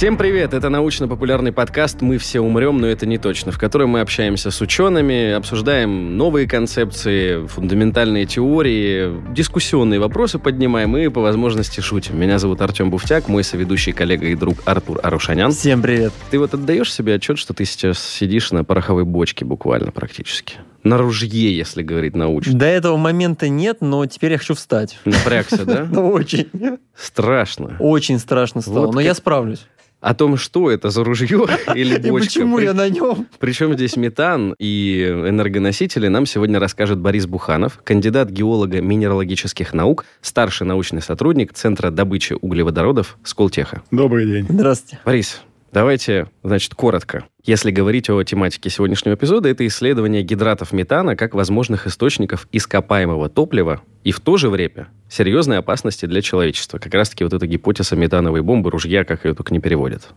Всем привет! Это научно-популярный подкаст «Мы все умрем, но это не точно», в котором мы общаемся с учеными, обсуждаем новые концепции, фундаментальные теории, дискуссионные вопросы поднимаем и, по возможности, шутим. Меня зовут Артем Буфтяк, мой соведущий коллега и друг Артур Арушанян. Всем привет! Ты вот отдаешь себе отчет, что ты сейчас сидишь на пороховой бочке буквально практически? На ружье, если говорить научно. До этого момента нет, но теперь я хочу встать. Напрягся, да? Ну, очень. Страшно. Очень страшно стало, но я справлюсь. О том, что это за ружье или И бочка. почему при- я на нем? Причем здесь метан и энергоносители нам сегодня расскажет Борис Буханов, кандидат геолога минералогических наук, старший научный сотрудник Центра добычи углеводородов Сколтеха. Добрый день. Здравствуйте. Борис, давайте, значит, коротко. Если говорить о тематике сегодняшнего эпизода, это исследование гидратов метана как возможных источников ископаемого топлива и в то же время серьезной опасности для человечества. Как раз-таки вот эта гипотеза метановой бомбы, ружья, как ее только не переводят.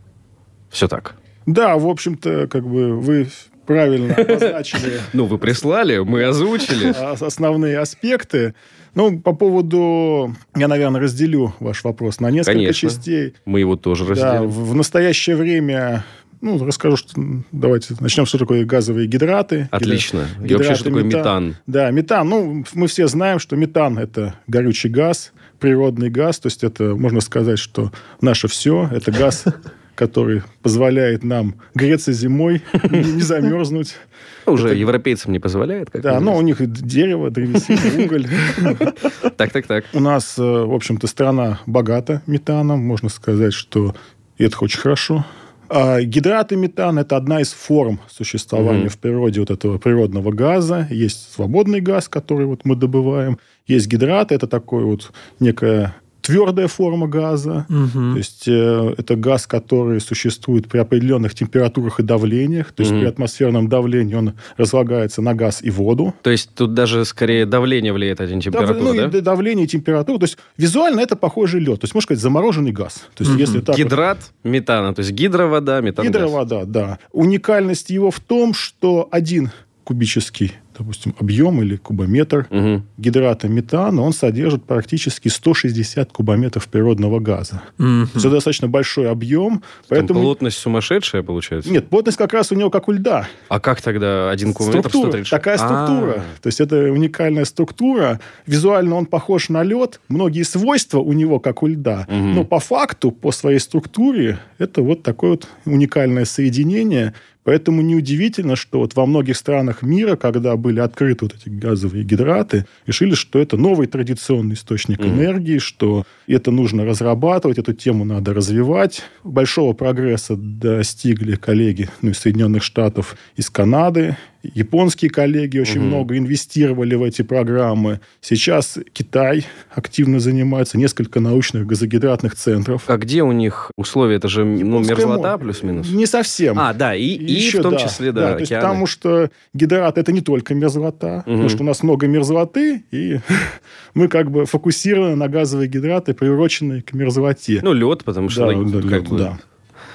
Все так. Да, в общем-то, как бы вы правильно обозначили Ну, вы прислали, мы озвучили. а, основные аспекты. Ну, по поводу... Я, наверное, разделю ваш вопрос на несколько Конечно. частей. Мы его тоже Да, разделим. в, в настоящее время... Ну, расскажу, что... Давайте начнем, что такое газовые гидраты. Отлично. И гидраты вообще, что такое метан? Да, метан. Ну, мы все знаем, что метан – это горючий газ, природный газ. То есть, это, можно сказать, что наше все. Это газ, который позволяет нам греться зимой, не замерзнуть. Уже европейцам не позволяет? Как Да, но у них дерево, древесина, уголь. Так, так, так. У нас, э, в общем-то, страна богата метаном. Можно сказать, что это очень хорошо. А гидраты метана – это одна из форм существования Мгм. в природе вот этого природного газа. Есть свободный газ, который вот мы добываем. Есть гидраты – это такой вот некая твердая форма газа. То Мгм. есть э, это газ, который существует при определенных температурах и давлениях. То есть Мгм. при атмосферном давлении он разлагается на газ и воду. То есть тут даже скорее давление влияет, а не температура, Дав- ну, да? и давление, и температура. То есть визуально это похожий лед. То есть, можно сказать, замороженный газ. То есть, Мгм. если так вот- Гидрат метана, то есть гидровода, метан Гидровода, да. Уникальность его в том, что один кубический, допустим, объем или кубометр Угу. гидрата метана, он содержит практически 160 кубометров природного газа. Мгм. Это достаточно большой объем, поэтому... Плотность сумасшедшая получается? Нет, плотность как раз у него как у льда. А как тогда один кубометр Структура, 136? такая структура. А, То есть это уникальная структура. Визуально он похож на лед. Многие свойства у него как у льда. Мгм. Но по факту, по своей структуре, это вот такое вот уникальное соединение. Поэтому неудивительно, что вот во многих странах мира, когда были открыты вот эти газовые гидраты, решили, что это новый традиционный источник Мгм. энергии, что это нужно разрабатывать, эту тему надо развивать. Большого прогресса достигли коллеги ну, из Соединенных Штатов, из Канады. Японские коллеги очень Мгм. много инвестировали в эти программы. Сейчас Китай активно занимается, несколько научных газогидратных центров. А где у них условия? Это же ну, мерзлота плюс-минус? Не совсем. А, да, и, и Еще, в том да, числе, да, то есть потому что гидрат это не только мерзлота, потому что у нас много мерзлоты, и мы как бы фокусированы на газовые гидраты, приуроченные к мерзлоте. Ну, лед, потому что Да, да, лед, да.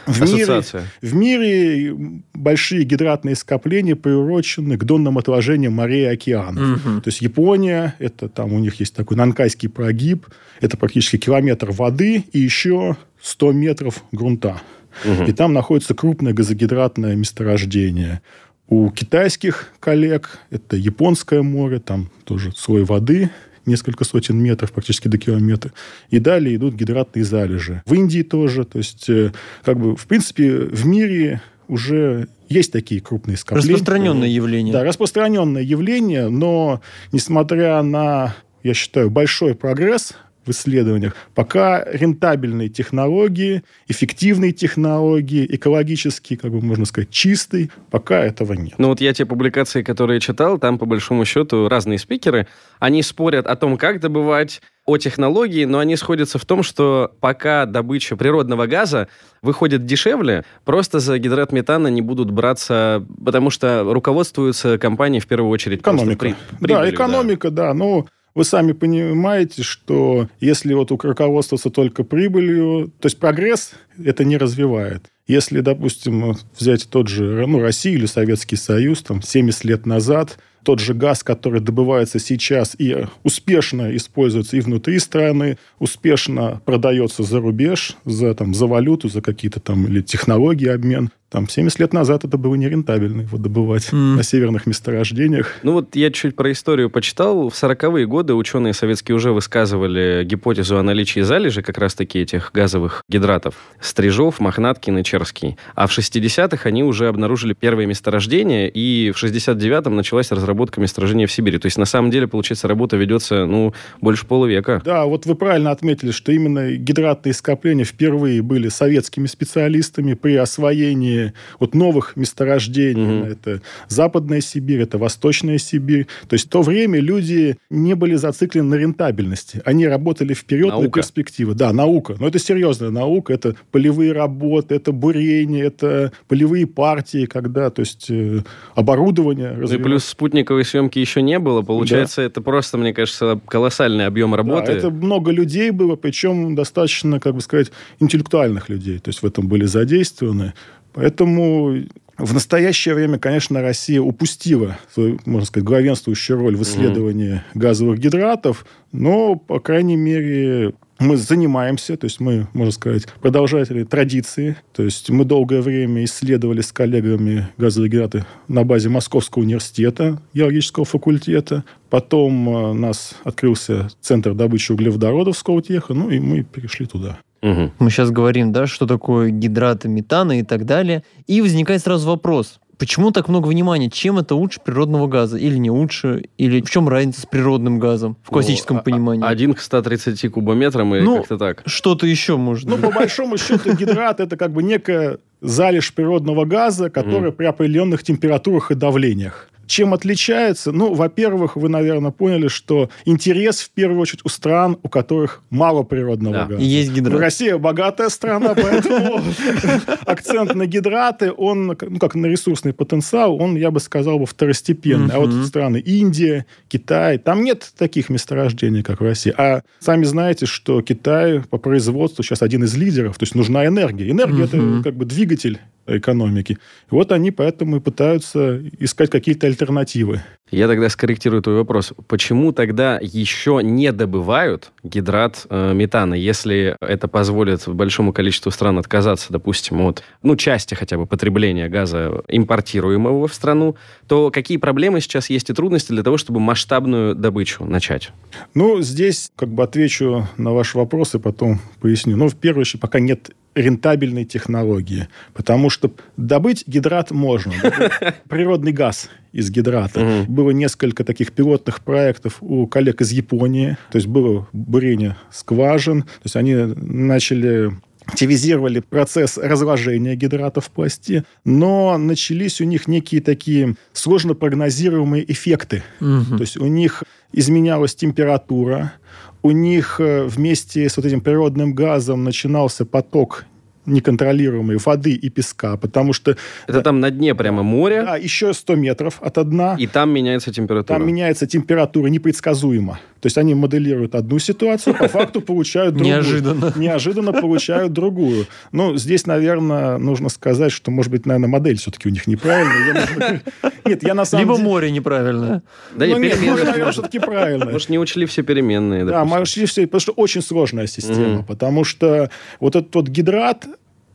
В мире, в мире большие гидратные скопления приурочены к донным отложениям морей и океанов. Мгм. То есть Япония, это там у них есть такой Нанкайский прогиб, это практически километр воды и еще 100 метров грунта. Мгм. И там находится крупное газогидратное месторождение. У китайских коллег это Японское море, там тоже слой воды, несколько сотен метров, практически до километра. И далее идут гидратные залежи. В Индии тоже. То есть, э, как бы, в принципе, в мире уже есть такие крупные скопления. Распространенное явление. Да, распространенное явление, но несмотря на, я считаю, большой прогресс в исследованиях, пока рентабельные технологии, эффективные технологии, экологически, как бы можно сказать, чистый, пока этого нет. Ну вот я те публикации, которые читал, там по большому счету разные спикеры, они спорят о том, как добывать, о технологии, но они сходятся в том, что пока добыча природного газа выходит дешевле, просто за гидрат метана не будут браться, потому что руководствуются компании в первую очередь Экономика. при- да, прибылью, экономика, да. Ну, вы сами понимаете, что если вот руководствоваться только прибылью, то есть прогресс это не развивает. Если, допустим, взять тот же ну, Россию или Советский Союз, там, 70 лет назад, тот же газ, который добывается сейчас и успешно используется и внутри страны, успешно продается за рубеж, за, там, за валюту, за какие-то там или технологии обмен. Там 70 лет назад это было нерентабельно его добывать mm. на северных месторождениях. Ну вот я чуть про историю почитал. В 40-е годы ученые советские уже высказывали гипотезу о наличии залежи как раз-таки этих газовых гидратов. Стрижов, Мохнаткин и Черский. А в 60-х они уже обнаружили первые месторождения, и в 69-м началась разработка месторождения в Сибири. То есть на самом деле, получается, работа ведется, ну, больше полувека. Да, вот вы правильно отметили, что именно гидратные скопления впервые были советскими специалистами при освоении вот новых месторождений. Угу. Это Западная Сибирь, это Восточная Сибирь. То есть в то время люди не были зациклены на рентабельности. Они работали вперед наука. на перспективы. Да, наука. Но это серьезная наука. Это полевые работы, это бурение, это полевые партии, когда, то есть э, оборудование. Ну и плюс спутниковой съемки еще не было. Получается, да. это просто, мне кажется, колоссальный объем работы. Да, это много людей было, причем достаточно, как бы сказать, интеллектуальных людей. То есть в этом были задействованы. Поэтому в настоящее время, конечно, Россия упустила свою, можно сказать, главенствующую роль в исследовании mm газовых гидратов, но, по крайней мере, мы занимаемся, то есть мы, можно сказать, продолжатели традиции. То есть мы долгое время исследовали с коллегами газовые гидраты на базе Московского университета, геологического факультета. Потом э, у нас открылся центр добычи углеводородов Скоутеха, ну и мы перешли туда. Угу. Мы сейчас говорим, да, что такое гидраты метана и так далее. И возникает сразу вопрос, Почему так много внимания? Чем это лучше природного газа? Или не лучше? Или в чем разница с природным газом в классическом ну, понимании? Один к 130 кубометрам или ну, как-то так? Что-то еще может Ну, по большому счету, гидрат это как бы некая залежь природного газа, который при определенных температурах и давлениях. Чем отличается? Ну, во-первых, вы, наверное, поняли, что интерес, в первую очередь, у стран, у которых мало природного да. газа. есть гидрат. Россия богатая страна, поэтому акцент на гидраты, он, ну, как на ресурсный потенциал, он, я бы сказал, второстепенный. А вот страны Индия, Китай, там нет таких месторождений, как в России. А сами знаете, что Китай по производству сейчас один из лидеров, то есть нужна энергия. Энергия – это как бы двигатель экономики. Вот они поэтому и пытаются искать какие-то альтернативы. Я тогда скорректирую твой вопрос. Почему тогда еще не добывают гидрат э, метана, если это позволит большому количеству стран отказаться, допустим, от ну, части хотя бы потребления газа, импортируемого в страну, то какие проблемы сейчас есть и трудности для того, чтобы масштабную добычу начать? Ну, здесь как бы отвечу на ваш вопрос и потом поясню. Ну, в первую очередь, пока нет рентабельной технологии. Потому что добыть гидрат можно. Природный газ из гидрата. Было несколько таких пилотных проектов у коллег из Японии. То есть было бурение скважин. То есть они начали активизировали процесс разложения гидрата в пласте, но начались у них некие такие сложно прогнозируемые эффекты. Угу. То есть у них изменялась температура, у них э, вместе с вот этим природным газом начинался поток неконтролируемой воды и песка, потому что... Это там на дне прямо море? Да, еще 100 метров от дна. И там меняется температура? Там меняется температура непредсказуемо. То есть они моделируют одну ситуацию, по факту получают другую. Неожиданно. Неожиданно получают другую. Ну, здесь, наверное, нужно сказать, что, может быть, наверное, модель все-таки у них неправильная. Нет, я на самом деле... Либо море неправильное. Да нет, переменные. наверное, все-таки правильно. Может, не учли все переменные. Да, мы учли все, потому что очень сложная система. Потому что вот этот вот гидрат,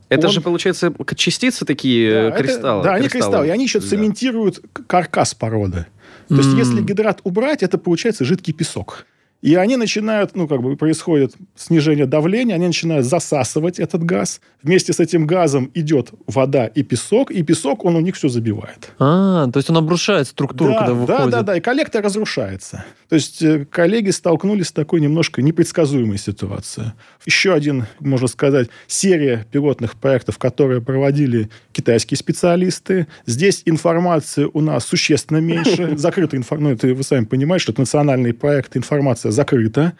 это он... же, получается, частицы такие, да, кристаллы. Это, да, они кристаллы. И они еще да. цементируют каркас породы. То есть, если гидрат убрать, это получается жидкий песок. И они начинают, ну, как бы происходит снижение давления, они начинают засасывать этот газ. Вместе с этим газом идет вода и песок, и песок, он у них все забивает. А, то есть он обрушает структуру, да, когда выходит. Да, да, да, и коллектор разрушается. То есть э, коллеги столкнулись с такой немножко непредсказуемой ситуацией. Еще один, можно сказать, серия пилотных проектов, которые проводили китайские специалисты. Здесь информации у нас существенно меньше. Закрытая информация, ну, вы сами понимаете, что это национальный проект, информация закрыто.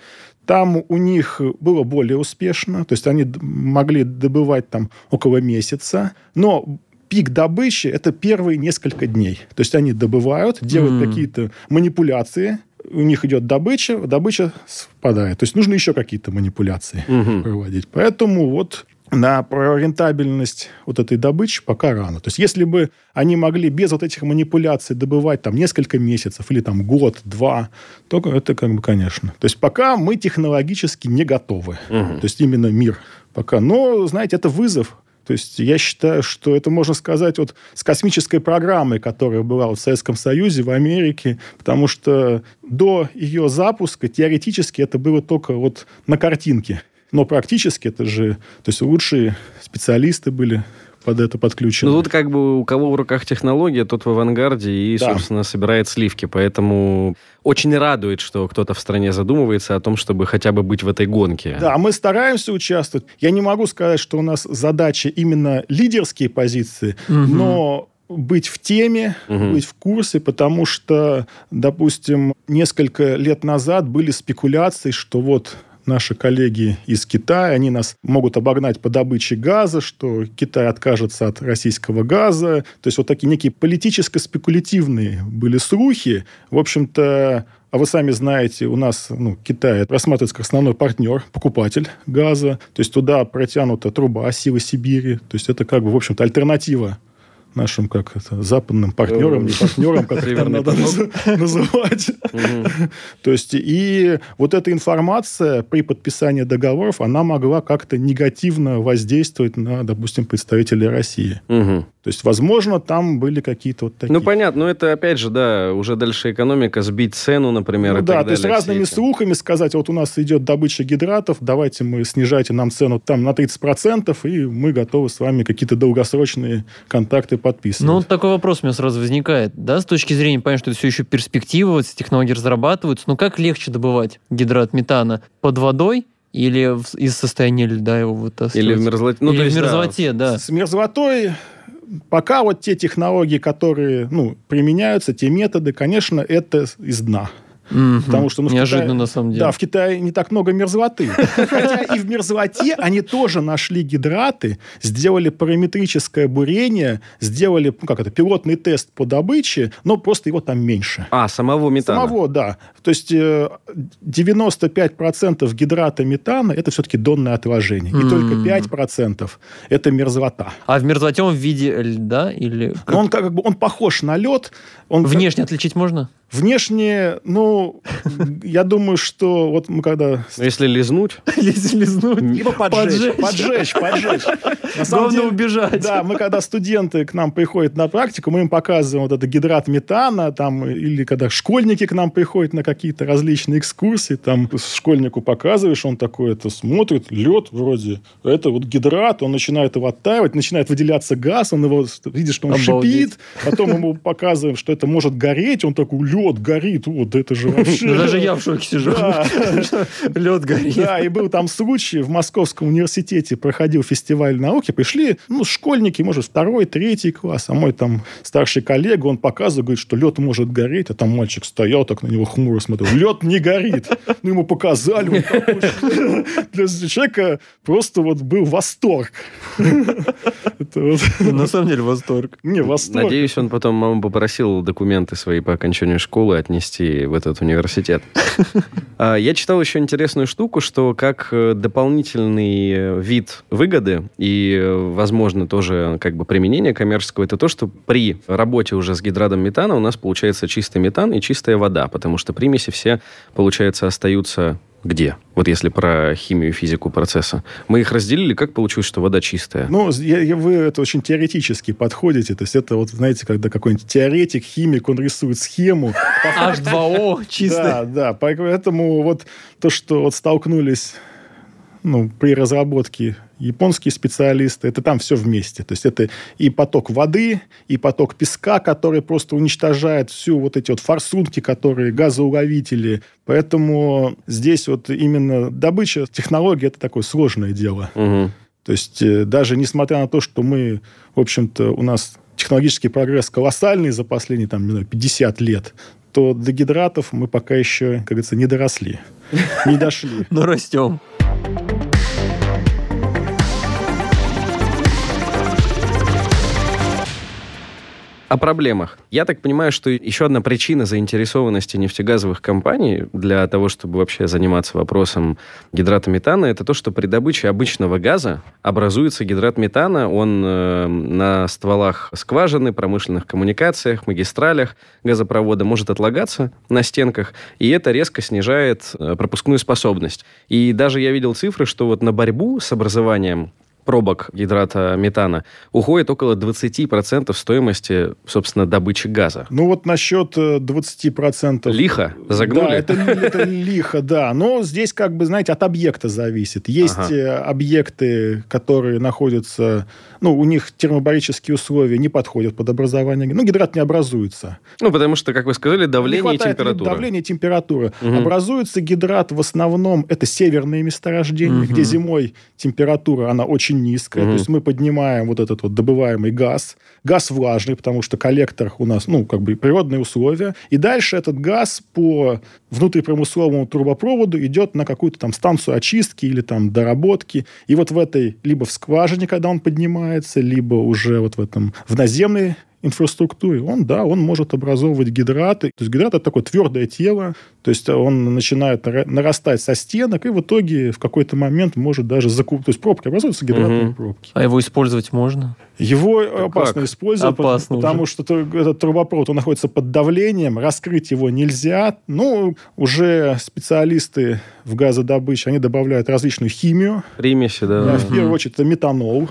Там у них было более успешно, то есть они могли добывать там около месяца, но пик добычи – это первые несколько дней. То есть они добывают, делают mm. какие-то манипуляции, у них идет добыча, добыча спадает. То есть нужно еще какие-то манипуляции mm-hmm. проводить. Поэтому вот на про рентабельность вот этой добычи пока рано. То есть если бы они могли без вот этих манипуляций добывать там несколько месяцев или там год, два, то это как бы, конечно. То есть пока мы технологически не готовы. Угу. То есть именно мир пока. Но, знаете, это вызов. То есть я считаю, что это можно сказать вот с космической программой, которая была в Советском Союзе, в Америке, потому что до ее запуска теоретически это было только вот на картинке. Но практически это же... То есть лучшие специалисты были под это подключены. Ну, тут как бы у кого в руках технология, тот в авангарде и, да. собственно, собирает сливки. Поэтому очень радует, что кто-то в стране задумывается о том, чтобы хотя бы быть в этой гонке. Да, мы стараемся участвовать. Я не могу сказать, что у нас задача именно лидерские позиции, угу. но быть в теме, угу. быть в курсе, потому что, допустим, несколько лет назад были спекуляции, что вот наши коллеги из Китая, они нас могут обогнать по добыче газа, что Китай откажется от российского газа. То есть вот такие некие политическо-спекулятивные были слухи. В общем-то, а вы сами знаете, у нас ну, Китай рассматривается как основной партнер, покупатель газа. То есть туда протянута труба силы Сибири. То есть это как бы, в общем-то, альтернатива нашим как это, западным партнерам, не партнерам, как это надо называть. То есть, и вот эта информация при подписании договоров, она могла как-то негативно воздействовать на, допустим, представителей России. То есть, возможно, там были какие-то вот такие... Ну, понятно, но это, опять же, да, уже дальше экономика, сбить цену, например, ну, да, то есть разными слухами сказать, вот у нас идет добыча гидратов, давайте мы снижайте нам цену там на 30%, и мы готовы с вами какие-то долгосрочные контакты подписывать. Ну, такой вопрос у меня сразу возникает, да, с точки зрения, понятно, что это все еще перспектива, вот технологии разрабатываются, но как легче добывать гидрат метана? Под водой или из состояния льда его вытаскивать? Или в мерзлоте. Ну, Или в мерзлоте, да. да. С мерзлотой пока вот те технологии, которые ну, применяются, те методы, конечно, это из дна. Mm-hmm. Потому что, ну, Неожиданно, Китае, на самом деле. Да, в Китае не так много мерзлоты. Хотя и в мерзлоте они тоже нашли гидраты, сделали параметрическое бурение, сделали, ну, как это, пилотный тест по добыче, но просто его там меньше. А, самого метана? Самого, да. То есть 95% э, гидрата метана – это все-таки донное отложение. И только 5% – это мерзлота. А в мерзлоте он в виде льда или... Ну, он как бы он похож на лед. Он Внешне как... отличить можно? Внешне, ну, я думаю, что вот мы когда... Ну, если лизнуть? Лизнуть. Либо поджечь. Поджечь, поджечь. Главное убежать. Да, мы когда студенты к нам приходят на практику, мы им показываем вот это гидрат метана, там, или когда школьники к нам приходят на какие-то различные экскурсии, там, школьнику показываешь, он такой это смотрит, лед вроде, это вот гидрат, он начинает его оттаивать, начинает выделяться газ, он его, видишь, что он Обалдеть. шипит, потом ему показываем, что это может гореть, он такой, лед горит, вот это же вообще... Ну, даже я в шоке сижу. Лед горит. Да, и был там случай, в Московском университете проходил фестиваль науки, пришли, ну, школьники, может, второй, третий класс, а мой там старший коллега, он показывает, говорит, что лед может гореть, а там мальчик стоял, так на него хмуро смотрел, лед не горит. Ну, ему показали, для человека просто вот был восторг. На самом деле восторг. Не, восторг. Надеюсь, он потом маму попросил документы свои по окончанию школы отнести в этот университет. А, я читал еще интересную штуку, что как э, дополнительный э, вид выгоды и, э, возможно, тоже как бы применение коммерческого, это то, что при работе уже с гидратом метана у нас получается чистый метан и чистая вода, потому что примеси все, получается, остаются где? Вот если про химию и физику процесса. Мы их разделили, как получилось, что вода чистая? Ну, я, я, вы это очень теоретически подходите. То есть это вот, знаете, когда какой-нибудь теоретик, химик, он рисует схему. H2O чистая. Да, да. Поэтому вот то, что вот столкнулись ну, при разработке японские специалисты, это там все вместе. То есть это и поток воды, и поток песка, который просто уничтожает всю вот эти вот форсунки, которые газоуловители. Поэтому здесь вот именно добыча технологии это такое сложное дело. Угу. То есть э, даже несмотря на то, что мы, в общем-то, у нас технологический прогресс колоссальный за последние там, не знаю, 50 лет, то до гидратов мы пока еще, как говорится, не доросли, не дошли. Но растем. О проблемах. Я так понимаю, что еще одна причина заинтересованности нефтегазовых компаний для того, чтобы вообще заниматься вопросом гидрата метана, это то, что при добыче обычного газа образуется гидрат метана, он э, на стволах скважины, промышленных коммуникациях, магистралях газопровода может отлагаться на стенках, и это резко снижает э, пропускную способность. И даже я видел цифры, что вот на борьбу с образованием пробок гидрата метана уходит около 20% стоимости, собственно, добычи газа. Ну вот насчет 20%... Э, лихо? Загнули? Да, это, это лихо, да. Но здесь, как бы, знаете, от объекта зависит. Есть ага. Э, объекты, которые находятся... Ну, у них термобарические условия не подходят под образование. Ну, гидрат не образуется. Ну, потому что, как вы сказали, давление и температура. Давление и температура. Угу. Образуется гидрат в основном... Это северные месторождения, угу. где зимой температура, она очень очень низкая. Mm-hmm. То есть мы поднимаем вот этот вот добываемый газ. Газ влажный, потому что коллектор у нас, ну, как бы природные условия. И дальше этот газ по внутрипромысловому трубопроводу идет на какую-то там станцию очистки или там доработки. И вот в этой, либо в скважине, когда он поднимается, либо уже вот в этом, в наземной инфраструктуре, он, да, он может образовывать гидраты. То есть гидрат – это такое твердое тело, то есть он начинает нарастать со стенок, и в итоге в какой-то момент может даже закупить. То есть пробки образуются гидратные угу. пробки. А его использовать можно? Его опасно как? использовать, опасно потому уже. что этот трубопровод он находится под давлением, раскрыть его нельзя. Ну, уже специалисты в газодобыче, они добавляют различную химию. Примеси, да. В первую очередь, это метанол.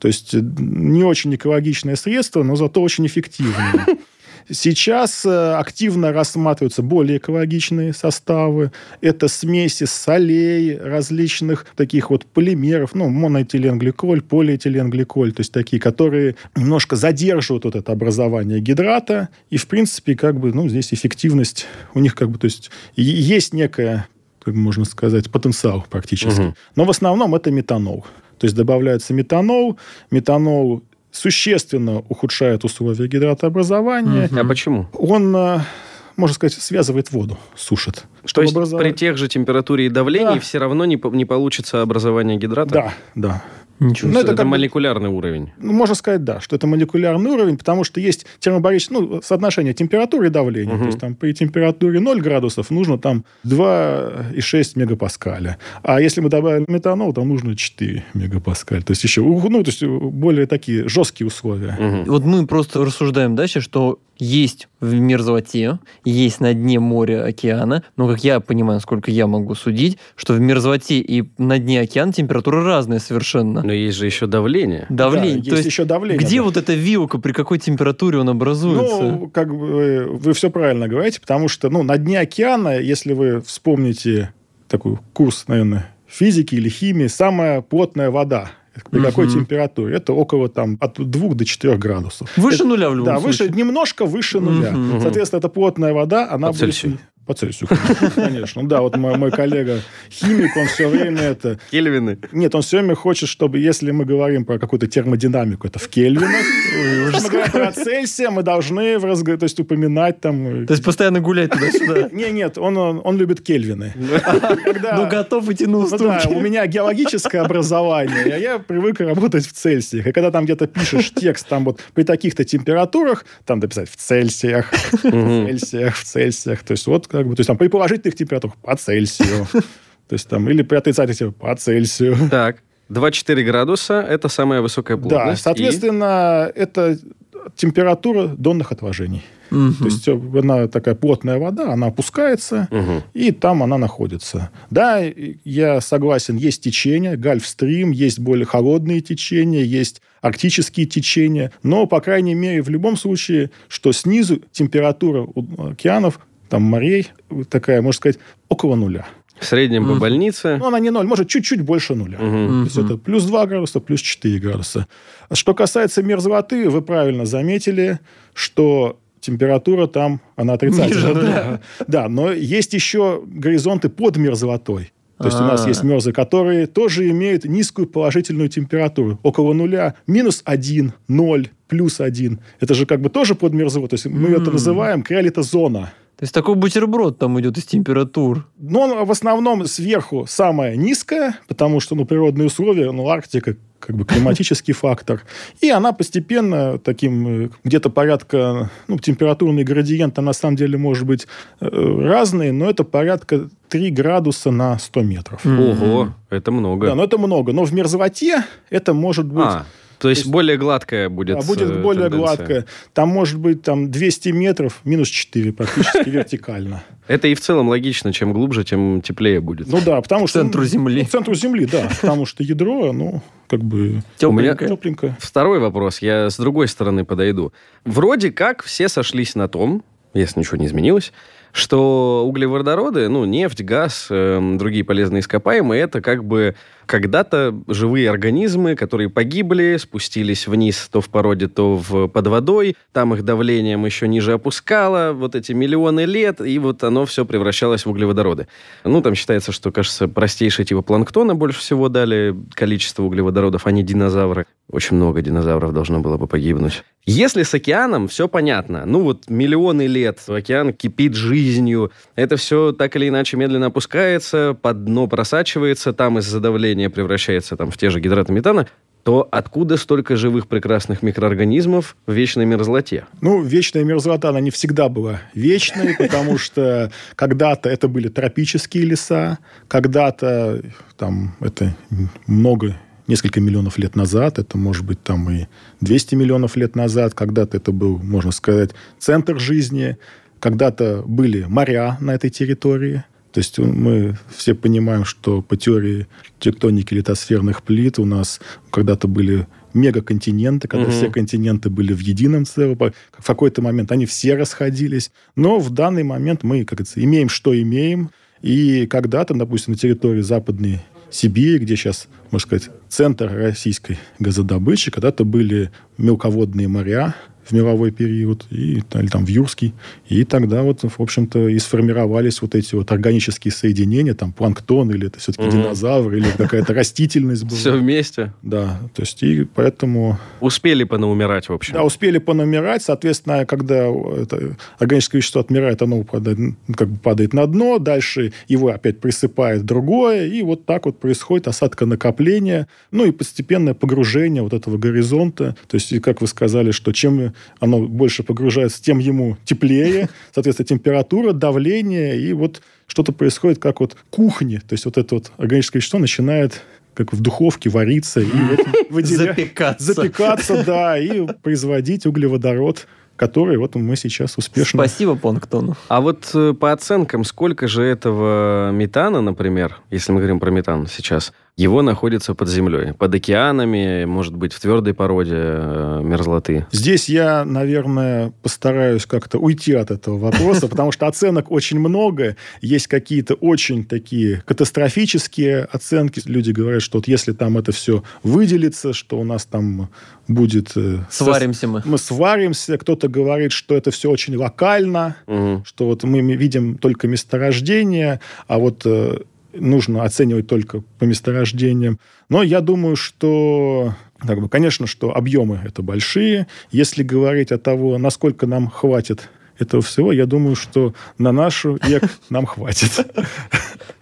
То есть э, не очень экологичное средство, но зато очень эффективное. Сейчас э, активно рассматриваются более экологичные составы. Это смеси солей, различных таких вот полимеров, ну, моноэтиленгликоль, полиэтиленгликоль, то есть такие, которые немножко задерживают вот это образование гидрата. И, в принципе, как бы, ну, здесь эффективность у них как бы, то есть есть некая как можно сказать, потенциал практически. Угу. Но в основном это метанол. То есть добавляется метанол. Метанол существенно ухудшает условия гидратообразования. Угу. А почему? Он э, можно сказать, связывает воду, сушит. То есть образовать... при тех же температуре и давлении да. все равно не, не получится образование гидрата? Да, да. Ничего ну, это, это молекулярный бы, уровень. Ну, можно сказать, да, что это молекулярный уровень, потому что есть термобарическое, ну, соотношение температуры и давления. Угу. То есть там при температуре 0 градусов нужно там 2,6 мегапаскаля. А если мы добавим метанол, там нужно 4 мегапаскаля. То есть еще, ну, то есть более такие жесткие условия. Угу. Вот мы просто рассуждаем дальше, что есть в мерзлоте, есть на дне моря, океана, но, как я понимаю, насколько я могу судить, что в мерзлоте и на дне океана температура разная совершенно. Но есть же еще давление. Давление. Да, есть, есть еще давление. Где да. вот эта вилка, при какой температуре он образуется? Ну, как бы вы все правильно говорите, потому что, ну, на дне океана, если вы вспомните такой курс, наверное, физики или химии, самая плотная вода при какой угу. температуре? Это около там, от 2 до 4 градусов. Выше это, нуля в любом да, случае. Выше, немножко выше нуля. Угу. Соответственно, это плотная вода, она По будет... Цельсию. По Цельсию, конечно. Да, вот мой, мой коллега химик, он все время это... Кельвины? Нет, он все время хочет, чтобы, если мы говорим про какую-то термодинамику, это в кельвинах. Если мы говорим про Цельсия, мы должны в разговор, то есть упоминать там... То есть постоянно гулять туда-сюда? Не, нет, он, он любит кельвины. Ну, готов идти на уступки. у меня геологическое образование, а я привык работать в Цельсиях. И когда там где-то пишешь текст, там вот при таких-то температурах, там дописать в Цельсиях, в Цельсиях, в Цельсиях. То есть вот как бы, то есть там при положительных температурах по Цельсию. То есть там, или при отрицательных по Цельсию. Так, 2-4 градуса – это самая высокая плотность. Да, соответственно, и... это температура донных отложений. Угу. То есть она такая плотная вода, она опускается, угу. и там она находится. Да, я согласен, есть течения, гольфстрим, есть более холодные течения, есть арктические течения, но, по крайней мере, в любом случае, что снизу температура океанов там морей такая, можно сказать, около нуля. В среднем по больнице? Ну, она не ноль, может, чуть-чуть больше нуля. Угу. То есть это плюс 2 градуса, плюс 4 градуса. Что касается мерзлоты, вы правильно заметили, что температура там, она отрицательная. Да. да, но есть еще горизонты под мерзлотой. То есть у нас есть мерзлые, которые тоже имеют низкую положительную температуру. Около нуля. Минус 1, 0, плюс 1. Это же как бы тоже под мерзлотой. То есть мы это называем криолитозона. То есть такой бутерброд там идет из температур. Но в основном сверху самая низкая, потому что ну, природные условия, ну, Арктика как бы климатический фактор. И она постепенно таким, э, где-то порядка, ну, температурный градиент, а на самом деле может быть э, разный, но это порядка 3 градуса на 100 метров. Ого, это много. Да, но это много. Но в мерзлоте это может быть... А, то есть, есть- более гладкая будет Да, будет э, более тенденция. гладкая. Там может быть там 200 метров, минус 4 практически вертикально. Это и в целом логично. Чем глубже, тем теплее будет. Ну да, потому К что... центру Земли. К центру Земли, да. Потому что ядро, ну, как бы Тепленькое. тепленькое. Второй вопрос, я с другой стороны подойду. Вроде как все сошлись на том, если ничего не изменилось, что углеводороды, ну, нефть, газ, эм, другие полезные ископаемые, это как бы когда-то живые организмы, которые погибли, спустились вниз то в породе, то в, под водой, там их давлением еще ниже опускало, вот эти миллионы лет, и вот оно все превращалось в углеводороды. Ну, там считается, что, кажется, простейшие типа планктона больше всего дали количество углеводородов, а не динозавры. Очень много динозавров должно было бы погибнуть. Если с океаном все понятно, ну вот миллионы лет океан кипит жизнью, это все так или иначе медленно опускается, под дно просачивается, там из-за давления превращается там, в те же гидраты метана, то откуда столько живых прекрасных микроорганизмов в вечной мерзлоте? Ну, вечная мерзлота, она не всегда была вечной, потому что когда-то это были тропические леса, когда-то там это много несколько миллионов лет назад, это может быть там и 200 миллионов лет назад, когда-то это был, можно сказать, центр жизни, когда-то были моря на этой территории. То есть мы все понимаем, что по теории тектоники литосферных плит у нас когда-то были мегаконтиненты, когда Мгм. все континенты были в едином целом. В какой-то момент они все расходились. Но в данный момент мы, как говорится, имеем, что имеем. И когда-то, допустим, на территории Западной Сибири, где сейчас, можно сказать, центр российской газодобычи, когда-то были мелководные моря в мировой период, и, или там в юрский. И тогда вот, в общем-то, и сформировались вот эти вот органические соединения, там планктон, или это все-таки Мгм. динозавр, или какая-то растительность была. Все вместе. Да, то есть и поэтому... Успели понаумирать, в общем. Да, успели понамирать, соответственно, когда это органическое вещество отмирает, оно падает, ну, как бы падает на дно, дальше его опять присыпает другое, и вот так вот происходит осадка накопления, ну и постепенное погружение вот этого горизонта. То есть, как вы сказали, что чем оно больше погружается, тем ему теплее, соответственно, температура, давление, и вот что-то происходит как вот кухни. То есть вот это вот органическое вещество начинает как в духовке вариться и вот выделя- Запекаться. запекаться, да, и производить углеводород, который вот мы сейчас успешно... Спасибо, Планктону. А вот э, по оценкам, сколько же этого метана, например, если мы говорим про метан сейчас, его находится под землей, под океанами, может быть, в твердой породе э, мерзлоты? Здесь я, наверное, постараюсь как-то уйти от этого вопроса, потому что оценок очень много. Есть какие-то очень такие катастрофические оценки. Люди говорят, что вот если там это все выделится, что у нас там будет... э, Сваримся мы. Мы сваримся. Кто-то говорит, что это все очень локально, Мгм. что вот мы видим только месторождение, а вот э, нужно оценивать только по месторождениям. Но я думаю, что, как бы, конечно, что объемы это большие. Если говорить о того, насколько нам хватит этого всего, я думаю, что на нашу век нам хватит.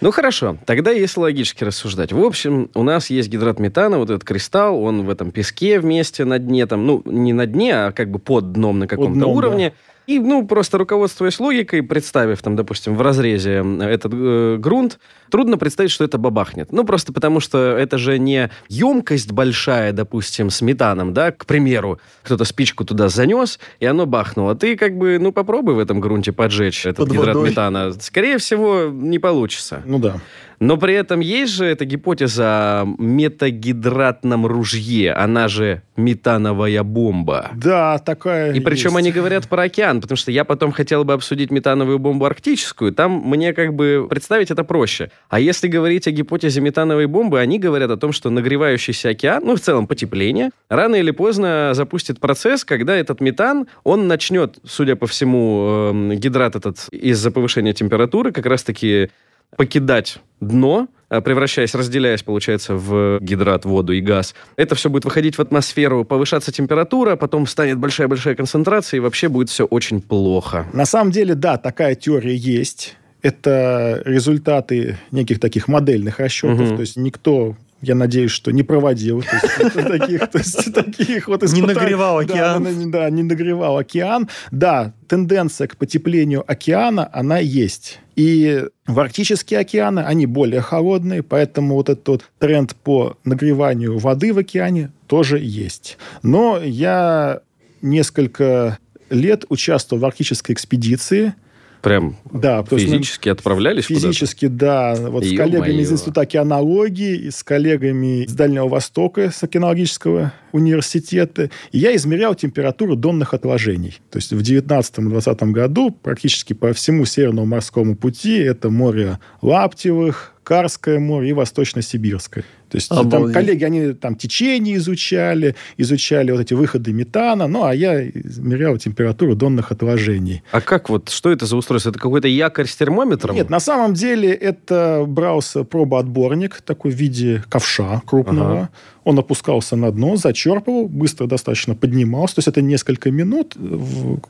Ну хорошо, тогда если логически рассуждать. В общем, у нас есть гидрат метана, вот этот кристалл, он в этом песке вместе на дне, там, ну, не на дне, а как бы под дном на каком-то уровне. И, ну, просто руководствуясь логикой, представив там, допустим, в разрезе этот э, грунт, трудно представить, что это бабахнет. Ну, просто потому что это же не емкость большая, допустим, с метаном, да, к примеру, кто-то спичку туда занес, и оно бахнуло. Ты как бы, ну, попробуй в этом грунте поджечь этот Под гидрат водой. метана. Скорее всего, не получится. Ну да. Но при этом есть же эта гипотеза о метагидратном ружье, она же метановая бомба. Да, такая И причем есть. они говорят про океан, потому что я потом хотел бы обсудить метановую бомбу арктическую, там мне как бы представить это проще. А если говорить о гипотезе метановой бомбы, они говорят о том, что нагревающийся океан, ну в целом потепление, рано или поздно запустит процесс, когда этот метан, он начнет, судя по всему, эм, гидрат этот из-за повышения температуры как раз-таки покидать дно, э, превращаясь, разделяясь, получается, в гидрат, воду и газ. Это все будет выходить в атмосферу, повышаться температура, потом станет большая-большая концентрация, и вообще будет все очень плохо. На самом деле, да, такая теория есть. Это результаты неких таких модельных расчетов. Мгм. То есть никто, я надеюсь, что не проводил то есть, таких, то есть, таких вот Не испытаний. нагревал Да, океан. Да, да, не нагревал океан. Да, тенденция к потеплению океана, она есть. И в арктические океаны они более холодные, поэтому вот этот вот тренд по нагреванию воды в океане тоже есть. Но я несколько лет участвовал в арктической экспедиции. Прям Да, физически отправлялись? Физически, да. Вот с Ё-моё. коллегами из Института океанологии, и с коллегами из Дальнего Востока, с океанологического университета. И я измерял температуру донных отложений. То есть в 19-20 году практически по всему Северному морскому пути это море Лаптевых, Карское море и Восточно-Сибирское. То есть там Обалдеть. коллеги, они там течение изучали, изучали вот эти выходы метана, ну, а я измерял температуру донных отложений. А как вот, что это за устройство? Это какой-то якорь с термометром? Нет, на самом деле это брался пробоотборник такой в виде ковша крупного. Ага. Он опускался на дно, зачерпывал, быстро достаточно поднимался. То есть это несколько минут,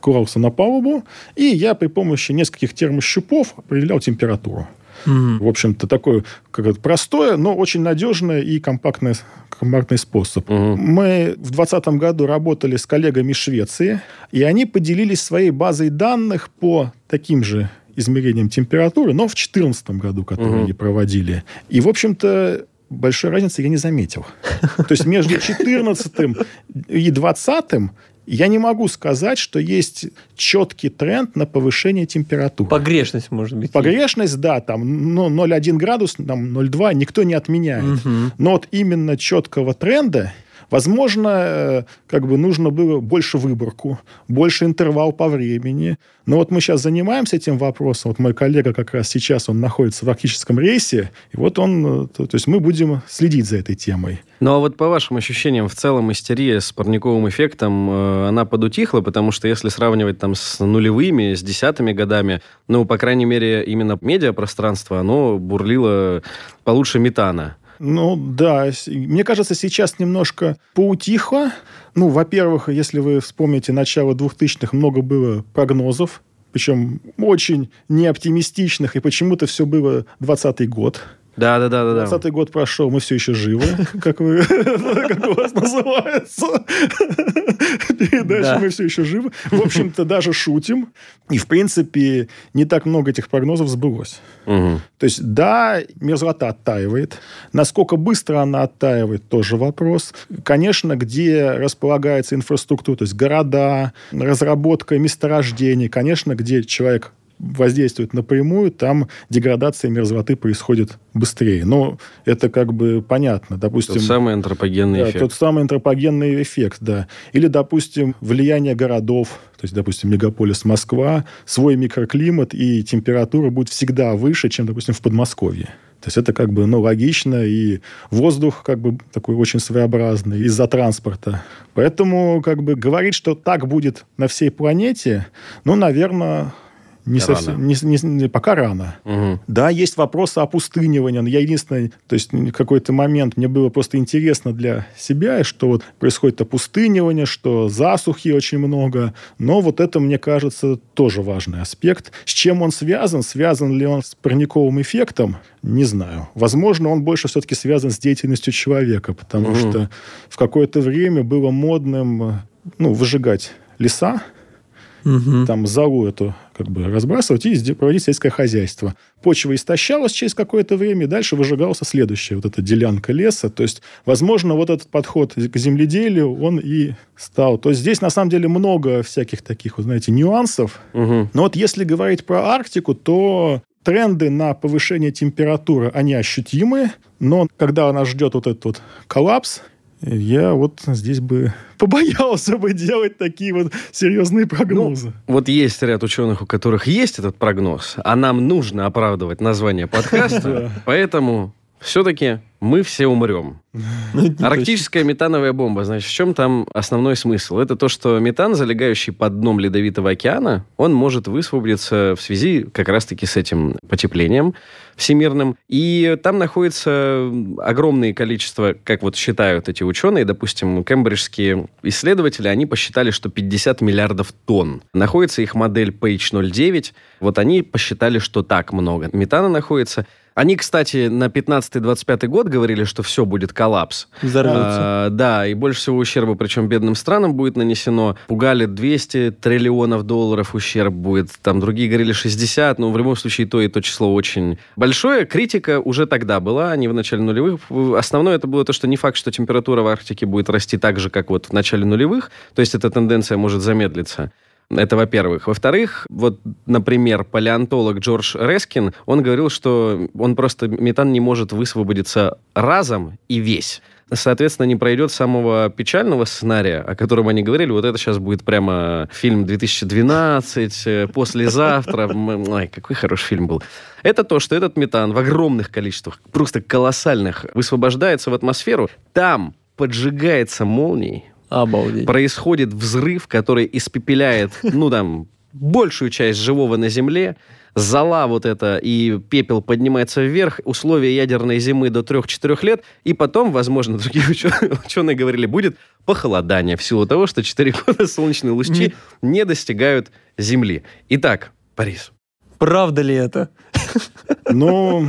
клался на палубу, и я при помощи нескольких термощупов определял температуру. Мгм. В общем-то, такое как это, простое, но очень надежное и компактное, компактный способ. Мгм. Мы в 2020 году работали с коллегами из Швеции, и они поделились своей базой данных по таким же измерениям температуры, но в 2014 году, который Мгм. они проводили. И, в общем-то, большой разницы я не заметил. То есть между 14 и 20 я не могу сказать, что есть четкий тренд на повышение температуры. Погрешность, может быть. Погрешность, да, там ну, 0,1 градус, там 0,2 никто не отменяет. Мгм. Но вот именно четкого тренда, возможно, э, как бы нужно было больше выборку, больше интервал по времени. Но вот мы сейчас занимаемся этим вопросом. Вот мой коллега как раз сейчас, он находится в арктическом рейсе, и вот он, э, то, то есть мы будем следить за этой темой. Ну а вот по вашим ощущениям, в целом истерия с парниковым эффектом, э, она подутихла, потому что если сравнивать там с нулевыми, с десятыми годами, ну, по крайней мере, именно медиапространство, оно бурлило получше метана. Ну, да. Мне кажется, сейчас немножко поутихло. Ну, во-первых, если вы вспомните начало 2000-х, много было прогнозов, причем очень неоптимистичных, и почему-то все было 20 год. Да-да-да-да. 20 год прошел, мы все еще живы, как вы, как у вас называется. Передача Да. «Мы все еще живы». В общем-то, даже шутим. И, в принципе, не так много этих прогнозов сбылось. То есть, да, мерзлота оттаивает. Насколько быстро она оттаивает, тоже вопрос. Конечно, где располагается инфраструктура, то есть города, разработка месторождений. Конечно, где человек воздействует напрямую, там деградация мерзлоты происходит быстрее. Но это как бы понятно. Допустим, Тот самый антропогенный да, эффект. тот самый антропогенный эффект, да. Или, допустим, влияние городов, то есть, допустим, мегаполис Москва, свой микроклимат и температура будет всегда выше, чем, допустим, в Подмосковье. То есть это как бы ну, логично, и воздух как бы такой очень своеобразный из-за транспорта. Поэтому как бы говорить, что так будет на всей планете, ну, наверное, не Рано. совсем, не- не- пока рано. Мгм. Да, есть вопросы опустынивания. Но я единственное, то есть в какой-то момент мне было просто интересно для себя, что вот происходит опустынивание, что засухи очень много. Но вот это, мне кажется, тоже важный аспект. С чем он связан? Связан ли он с парниковым эффектом? Не знаю. Возможно, он больше все-таки связан с деятельностью человека, потому Мгм. что в какое-то время было модным э, ну, выжигать леса, Мгм. там залу эту как бы разбрасывать и проводить сельское хозяйство. Почва истощалась через какое-то время, и дальше выжигался следующая вот эта делянка леса. То есть, возможно, вот этот подход к земледелию, он и стал. То есть, здесь на самом деле много всяких таких, вот, знаете, нюансов. Мгм. Но вот если говорить про Арктику, то тренды на повышение температуры, они ощутимы, но когда нас ждет вот этот вот коллапс, я вот здесь бы побоялся бы делать такие вот серьезные прогнозы. Вот есть ряд ученых, у которых есть этот прогноз, а нам нужно оправдывать название подкаста, поэтому все-таки мы все умрем. Ну, Арктическая метановая бомба. Значит, в чем там основной смысл? Это то, что метан, залегающий под дном Ледовитого океана, он может высвободиться в связи как раз-таки с этим потеплением всемирным. И там находится огромное количество, как вот считают эти ученые, допустим, кембриджские исследователи, они посчитали, что 50 миллиардов тонн. Находится их модель PH09. Вот они посчитали, что так много метана находится. Они, кстати, на 15-25 год говорили, что все будет коллапс. Взорвется. А, да, и больше всего ущерба, причем бедным странам будет нанесено. Пугали 200 триллионов долларов ущерб будет. Там другие говорили 60, но в любом случае то и то число очень большое. Критика уже тогда была, не в начале нулевых. Основное это было то, что не факт, что температура в Арктике будет расти так же, как вот в начале нулевых. То есть эта тенденция может замедлиться. Это во-первых. Во-вторых, вот, например, палеонтолог Джордж Рескин, он говорил, что он просто метан не может высвободиться разом и весь соответственно, не пройдет самого печального сценария, о котором они говорили. Вот это сейчас будет прямо фильм 2012, э, послезавтра. Ой, какой хороший фильм был. Это то, что этот метан в огромных количествах, просто колоссальных, высвобождается в атмосферу. Там поджигается молнией, Обалдеть. происходит взрыв, который испепеляет, ну, там, большую часть живого на Земле, зола вот это и пепел поднимается вверх, условия ядерной зимы до 3-4 лет, и потом, возможно, другие ученые, ученые говорили, будет похолодание в силу того, что 4 года солнечные лучи не достигают Земли. Итак, Борис. Правда ли это? Ну,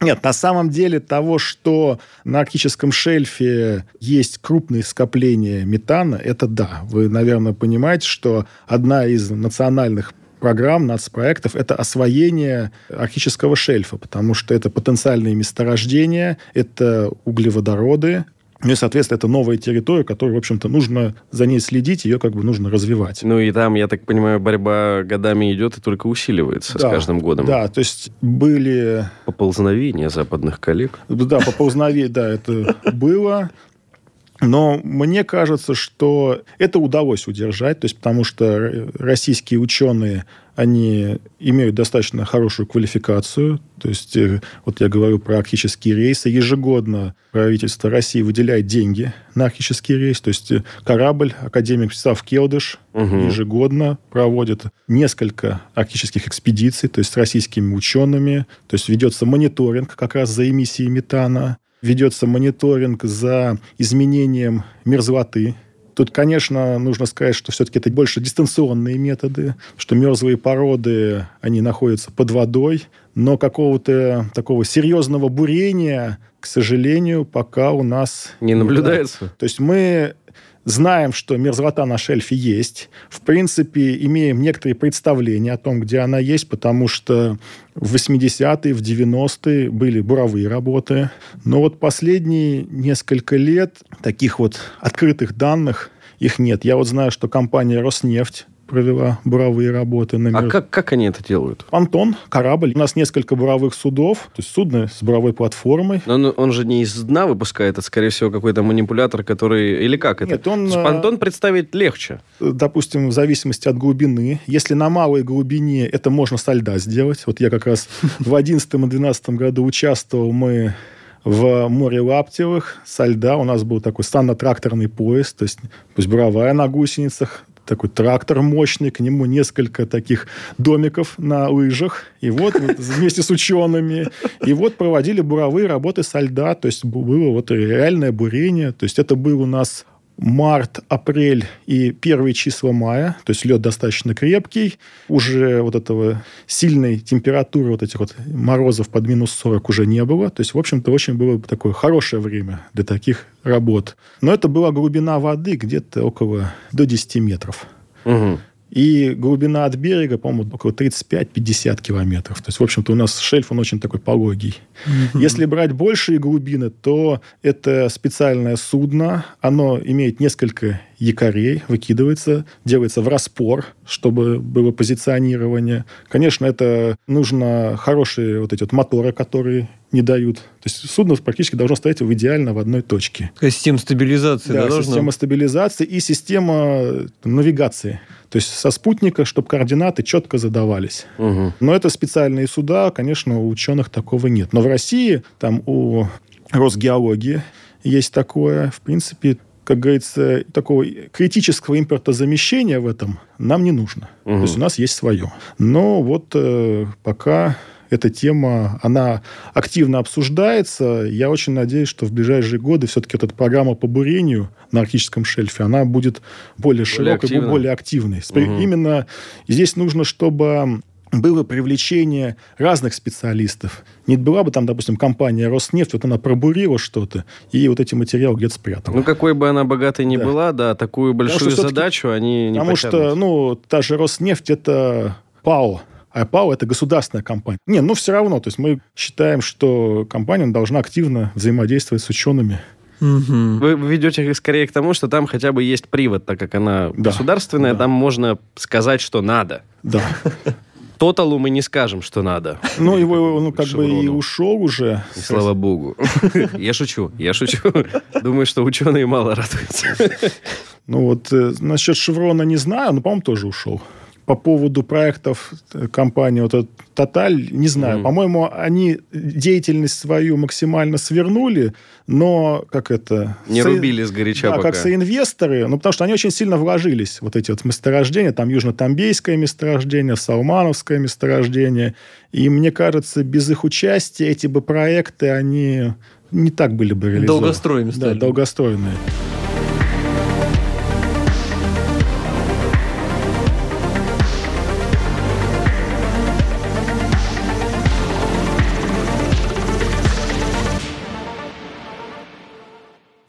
нет, на самом деле того, что на арктическом шельфе есть крупные скопления метана, это да. Вы, наверное, понимаете, что одна из национальных программ, нацпроектов, это освоение арктического шельфа, потому что это потенциальные месторождения, это углеводороды, ну и, соответственно, это новая территория, которую, в общем-то, нужно за ней следить, ее как бы нужно развивать. Ну и там, я так понимаю, борьба годами идет и только усиливается Да, с каждым годом. Да, то есть были... Поползновение западных коллег. Да, поползновение, да, это было. Но мне кажется, что это удалось удержать, то есть потому что российские ученые, они имеют достаточно хорошую квалификацию. То есть, э, вот я говорю про арктические рейсы. Ежегодно правительство России выделяет деньги на арктический рейс. То есть, э, корабль академик Вячеслав Келдыш Мгм. ежегодно проводит несколько арктических экспедиций, то есть с российскими учеными. То есть, ведется мониторинг как раз за эмиссией метана. Ведется мониторинг за изменением мерзлоты. Тут, конечно, нужно сказать, что все-таки это больше дистанционные методы, что мерзлые породы, они находятся под водой, но какого-то такого серьезного бурения, к сожалению, пока у нас Не наблюдается? То есть мы знаем, что мерзлота на шельфе есть. В принципе, имеем некоторые представления о том, где она есть, потому что в 80-е, в 90-е были буровые работы. Но вот последние несколько лет таких вот открытых данных их нет. Я вот знаю, что компания «Роснефть» провела буровые работы. На А мер- как, как они это делают? Антон, корабль. У нас несколько буровых судов, то есть судно с буровой платформой. Но Он, он же не из дна выпускает, это, скорее всего, какой-то манипулятор, который... Или как это? Нет, он, С- э, Понтон представить легче. допустим, в зависимости от глубины. Если на малой глубине, это можно со льда сделать. Вот я как раз в 2011 и 2012 году участвовал, мы в море Лаптевых со льда. У нас был такой санно-тракторный поезд, то есть, то есть буровая на гусеницах, такой трактор мощный, к нему несколько таких домиков на лыжах. И вот, вместе с учеными. И вот проводили буровые работы со льда. То есть было вот реальное бурение. То есть это был у нас март, апрель и первые числа мая, то есть лед достаточно крепкий, уже вот этого сильной температуры, вот этих вот морозов под минус 40 уже не было, то есть, в общем-то, очень было такое хорошее время для таких работ. Но это была глубина воды где-то около до 10 метров. Мгм. И глубина от берега, по-моему, около 35-50 километров. То есть, в общем-то, у нас шельф, он очень такой пологий. Если брать большие глубины, то это специальное судно. Оно имеет несколько якорей выкидывается, делается в распор, чтобы было позиционирование. Конечно, это нужно хорошие вот эти вот моторы, которые не дают. То есть судно практически должно стоять в идеально в одной точке. Такая система стабилизации, да, Да, должна система стабилизации и система навигации. То есть со спутника, чтобы координаты четко задавались. Мгм. Но это специальные суда, конечно, у ученых такого нет. Но в России, там у Росгеологии есть такое, в принципе, как говорится, такого критического импортозамещения в этом нам не нужно. Мгм. То есть у нас есть свое. Но вот э, пока эта тема, она активно обсуждается. Я очень надеюсь, что в ближайшие годы все-таки вот эта программа по бурению на арктическом шельфе, она будет более, широкой, активной. более активной. Мгм. Именно здесь нужно, чтобы было привлечение разных специалистов. Не была бы там, допустим, компания Роснефть, вот она пробурила что-то, и вот эти материалы где-то спрятала. Ну, какой бы она богатой ни Да. была, да, такую большую что задачу они не Потому что, потянут. ну, та же Роснефть это ПАО, а ПАО это государственная компания. Не, ну все равно, то есть мы считаем, что компания должна активно взаимодействовать с учеными. Мгм. Вы ведете скорее к тому, что там хотя бы есть привод, так как она Да, государственная, да. там можно сказать, что надо. Да. Тоталу мы не скажем, что надо. Ну, его, ну, как бы и ушел уже. И слава богу. Я шучу, я шучу. Думаю, что ученые мало радуются. Ну, вот э, насчет Шеврона не знаю, но, по-моему, тоже ушел. По поводу проектов э, компании вот Тоталь, не знаю. Мгм. По-моему, они деятельность свою максимально свернули, но как это... Не со- рубили сгоряча Да, пока. как соинвесторы, ну, потому что они очень сильно вложились, вот эти вот месторождения, там Южно-Тамбейское месторождение, Салмановское месторождение, и мне кажется, без их участия эти бы проекты, они не так были бы реализованы. Долгостроями Да, стали. долгостроенные.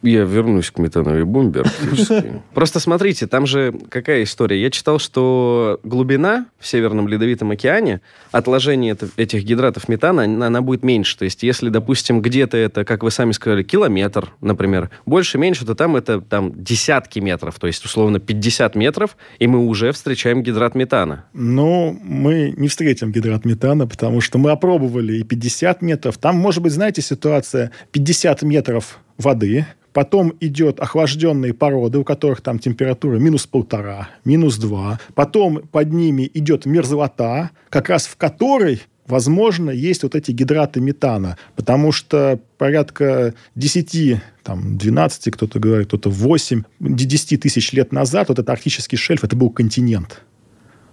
Я вернусь к метановой бомбе арктической. Просто смотрите, там же какая история. Я читал, что глубина в Северном Ледовитом океане, отложение этих гидратов метана, она, она будет меньше. То есть, если, допустим, где-то это, как вы сами сказали, километр, например, больше-меньше, то там это там десятки метров, то есть, условно, 50 метров, и мы уже встречаем гидрат метана. Но мы не встретим гидрат метана, потому что мы опробовали и 50 метров. Там, может быть, знаете, ситуация 50 метров воды, потом идет охлажденные породы, у которых там температура минус полтора, минус два. Потом под ними идет мерзлота, как раз в которой возможно, есть вот эти гидраты метана, потому что порядка 10, там, 12, кто-то говорит, кто-то 8, 10 тысяч лет назад вот этот арктический шельф, это был континент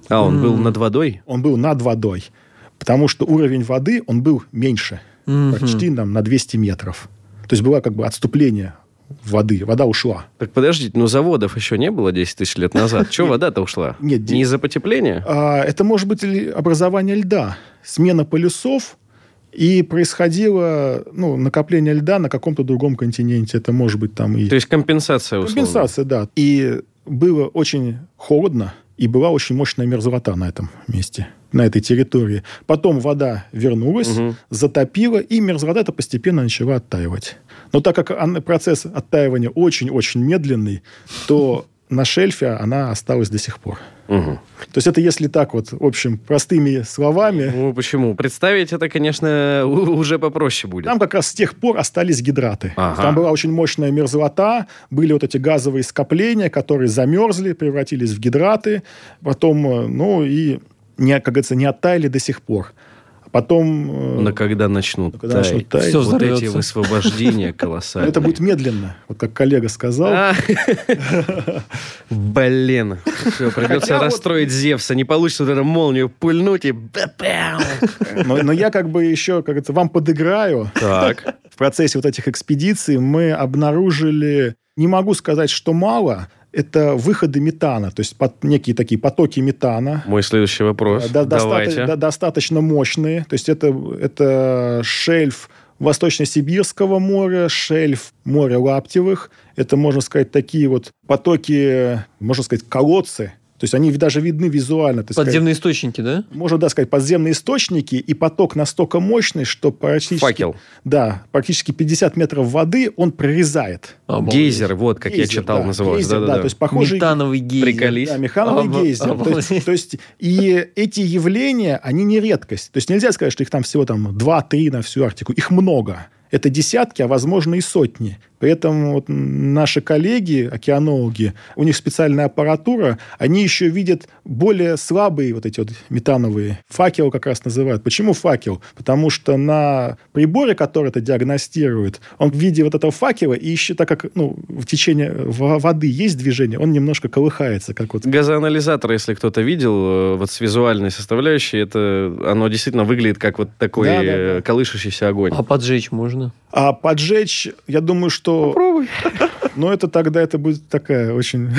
А, он был М. над водой? он был над водой. Потому что уровень воды, он был меньше. Мгм. Почти там, на 200 метров. То есть было как бы отступление воды. Вода ушла. Так подождите, ну заводов еще не было 10 тысяч лет назад. Чего вода-то ушла? Нет, Не из-за потепления? А, это может быть образование льда. Смена полюсов. И происходило ну, накопление льда на каком-то другом континенте. Это может быть там и... То есть компенсация, условно. Компенсация, да. И было очень холодно, и была очень мощная мерзлота на этом месте, на этой территории. Потом вода вернулась, Мгм. затопила, и мерзлота это постепенно начала оттаивать. Но так как процесс оттаивания очень-очень медленный, то на шельфе она осталась до сих пор. Мгм. То есть это если так вот, в общем, простыми словами, Ну, почему? Представить это, конечно, уже попроще будет. Там как раз с тех пор остались гидраты. Ага. Там была очень мощная мерзлота, были вот эти газовые скопления, которые замерзли, превратились в гидраты, потом, э, ну и, не, как говорится, не оттаяли до сих пор. Потом... э, Но когда начнут Ну, когда начнут таять, таять, Всё вот эти высвобождения колоссальные. это будет медленно, вот как коллега сказал. А, Блин. Придется расстроить Зевса. Не получится вот эту молнию пульнуть и... но я как бы еще, как это, вам подыграю. Так. В процессе вот этих экспедиций мы обнаружили, не могу сказать, что мало, это выходы метана, то есть под, некие такие потоки метана. Мой следующий вопрос. Да, доста- Давайте. да, достаточно мощные. То есть это, это шельф Восточно-Сибирского моря, шельф моря Лаптевых. Это, можно сказать, такие вот потоки, можно сказать, колодцы То есть они даже видны визуально. так сказать. Подземные источники, да? можно, да, сказать, подземные источники, и поток настолько мощный, что практически... Факел. Да, практически 50 метров воды он прорезает. Обалдеть. Гейзер, вот как я Гейзер, читал, да, называлось. гейзер, да, Да-да-да. то есть похожий... Метановый гейзер. Приколись. Да, механовый Оба- гейзер. То есть, обалдеть. то есть, и эти явления, они не редкость. То есть нельзя сказать, что их там всего там 2-3 на всю Арктику. Их много. Это десятки, а возможно и сотни. Поэтому вот наши коллеги, океанологи, у них специальная аппаратура, они еще видят более слабые вот эти вот метановые. Факел как раз называют. Почему факел? Потому что на приборе, который это диагностирует, он в виде вот этого факела, и еще так как ну, в течение в- воды есть движение, он немножко колыхается, как вот Газоанализатор, если кто-то видел, э, вот с визуальной составляющей, это оно действительно выглядит как вот такой Да, да, э, да. колышущийся огонь. А поджечь можно? А поджечь, я думаю, что... Попробуй. Но это тогда это будет такая очень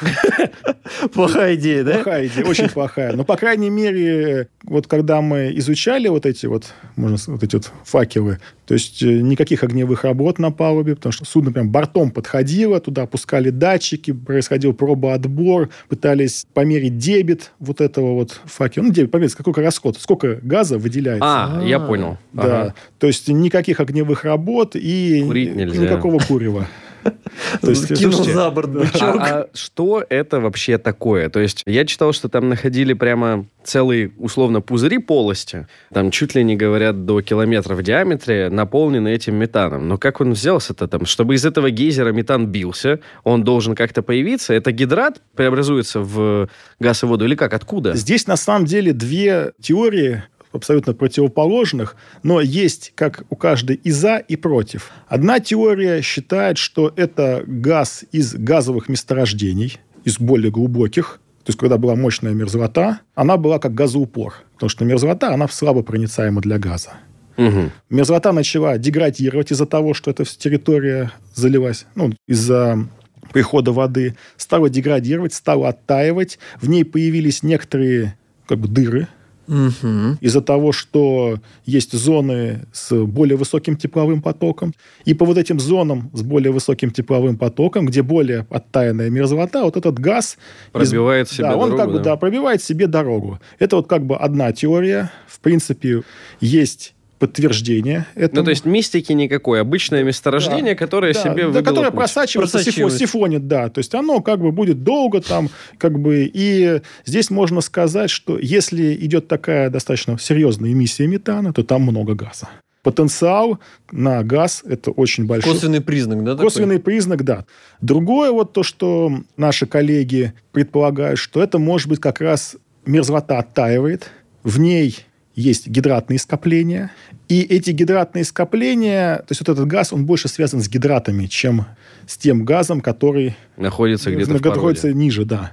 Плохая идея, да? плохая идея, очень плохая. Но, по крайней мере, вот когда мы изучали вот эти вот, можно сказать, вот эти вот факелы, то есть э, никаких огневых работ на палубе, потому что судно прям бортом подходило, туда опускали датчики, происходил пробоотбор, пытались померить дебет вот этого вот факела. Ну, дебет, померить, какой расход, сколько газа выделяется. А, я А, понял. Да, Ага. то есть никаких огневых работ и Курить нельзя. никакого курева. То есть, Кинул слушайте, за борт бычок. А, а что это вообще такое? То есть я читал, что там находили прямо целые, условно, пузыри полости, там чуть ли не говорят до километра в диаметре, наполнены этим метаном. Но как он взялся-то там? Чтобы из этого гейзера метан бился, он должен как-то появиться. Это гидрат преобразуется в газ и воду или как? Откуда? Здесь на самом деле две теории абсолютно противоположных, но есть как у каждой и за, и против. Одна теория считает, что это газ из газовых месторождений, из более глубоких, то есть когда была мощная мерзлота, она была как газоупор, потому что мерзлота, она слабо проницаема для газа. Мгм. Мерзлота начала деградировать из-за того, что эта территория залилась, ну, из-за прихода воды, стала деградировать, стала оттаивать. В ней появились некоторые как бы дыры, Мгм. из-за того, что есть зоны с более высоким тепловым потоком. И по вот этим зонам с более высоким тепловым потоком, где более оттаянная мерзлота, вот этот газ... из- Пробивает себе да, он дорогу, как бы, да. да, пробивает себе дорогу. Это вот как бы одна теория. В принципе, есть подтверждение этому. Ну, то есть мистики никакой. Обычное месторождение, которое Да, себе да, которое путь. просачивается, сифо- Просачивается. сифонит, да. То есть оно как бы будет долго там, как бы... И здесь можно сказать, что если идет такая достаточно серьезная эмиссия метана, то там много газа. Потенциал на газ – это очень большой. Косвенный признак, да? такой? Косвенный признак, да. Другое вот то, что наши коллеги предполагают, что это может быть как раз мерзлота оттаивает, в ней есть гидратные скопления, и эти гидратные скопления, то есть вот этот газ, он больше связан с гидратами, чем с тем газом, который Находится где-то находится ниже, да.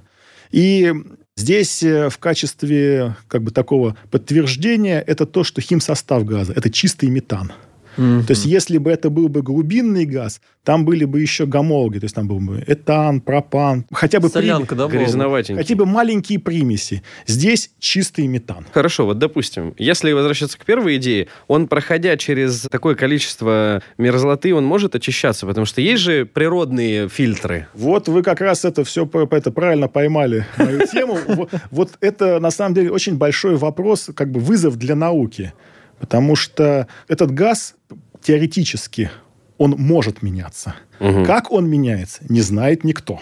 И здесь э, в качестве как бы такого подтверждения это то, что химсостав газа – это чистый метан. То есть, если бы это был бы глубинный газ, там были бы еще гомологи, то есть там был бы этан, пропан, хотя бы, Солянка, да, была? Грязноватенький. хотя бы маленькие примеси. Здесь чистый метан. Хорошо, вот допустим, если возвращаться к первой идее, он, проходя через такое количество мерзлоты, он может очищаться, потому что есть же природные фильтры. Вот вы как раз это все это правильно поймали мою тему. Вот это на самом деле очень большой вопрос, как бы вызов для науки. Потому что этот газ теоретически он может меняться. Мгм. Как он меняется, не знает никто.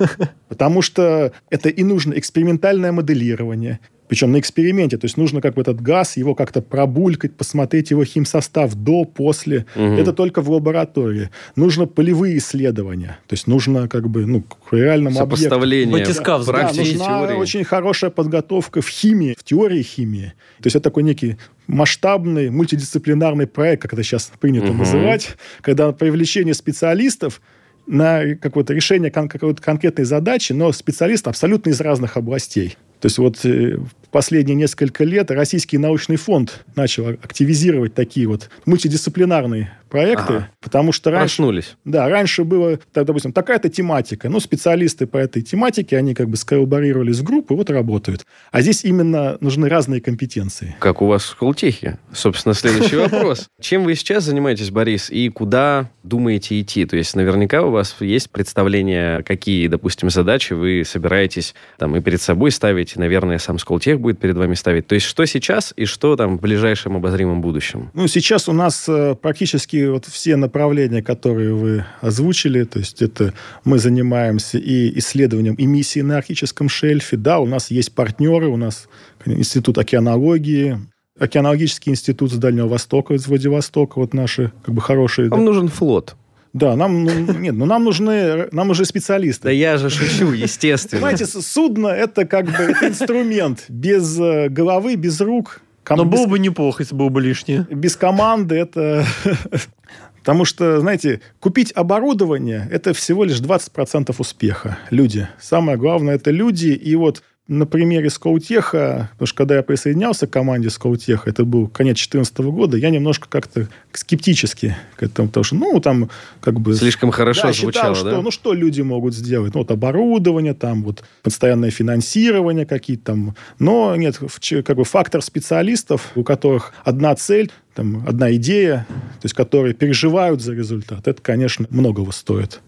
Потому что это и нужно экспериментальное моделирование. Причем на эксперименте. То есть нужно как бы этот газ, его как-то пробулькать, посмотреть его химсостав до, после. Мгм. Это только в лаборатории. Нужно полевые исследования. То есть нужно как бы ну, к реальному объекту. Сопоставление Батискаф, да, практики нужна теории. очень хорошая подготовка в химии, в теории химии. То есть это такой некий масштабный мультидисциплинарный проект, как это сейчас принято Мгм. называть, когда привлечение специалистов на какое-то решение кон- какой-то конкретной задачи, но специалисты абсолютно из разных областей. То есть вот э, последние несколько лет Российский научный фонд начал активизировать такие вот мультидисциплинарные проекты, ага. потому что раньше... Проснулись. Да, раньше было, так, допустим, такая-то тематика. Ну, специалисты по этой тематике, они как бы сколлаборировались в группы, вот работают. А здесь именно нужны разные компетенции. Как у вас в Хултехе? Собственно, следующий вопрос. Чем вы сейчас занимаетесь, Борис, и куда думаете идти? То есть, наверняка у вас есть представление, какие, допустим, задачи вы собираетесь там и перед собой ставить, и, наверное, сам Сколтех будет перед вами ставить. То есть, что сейчас и что там в ближайшем обозримом будущем? Ну, сейчас у нас э, практически вот все направления, которые вы озвучили, то есть это мы занимаемся и исследованием эмиссии на арктическом шельфе, да, у нас есть партнеры, у нас Институт океанологии, Океанологический институт с Дальнего Востока, из Владивостока, вот наши как бы хорошие... Вам да. нужен флот. Да, нам, ну, нет, ну нам нужны, нам уже специалисты. Да я же шучу, естественно. Понимаете, судно это как бы это инструмент без э, головы, без рук, Ком... Но было бы неплохо, если было бы лишнее. Без команды это... Потому что, знаете, купить оборудование – это всего лишь 20% успеха. Люди. Самое главное – это люди. И вот на примере Скоутеха, потому что когда я присоединялся к команде Скоутеха, это был конец 2014 года, я немножко как-то скептически к этому, потому что, ну, там, как бы... Слишком хорошо да, звучало, считал, что, ну, что люди могут сделать? Ну, вот оборудование, там, вот, постоянное финансирование какие-то там. Но нет, как бы фактор специалистов, у которых одна цель, там, одна идея, то есть которые переживают за результат, это, конечно, многого стоит.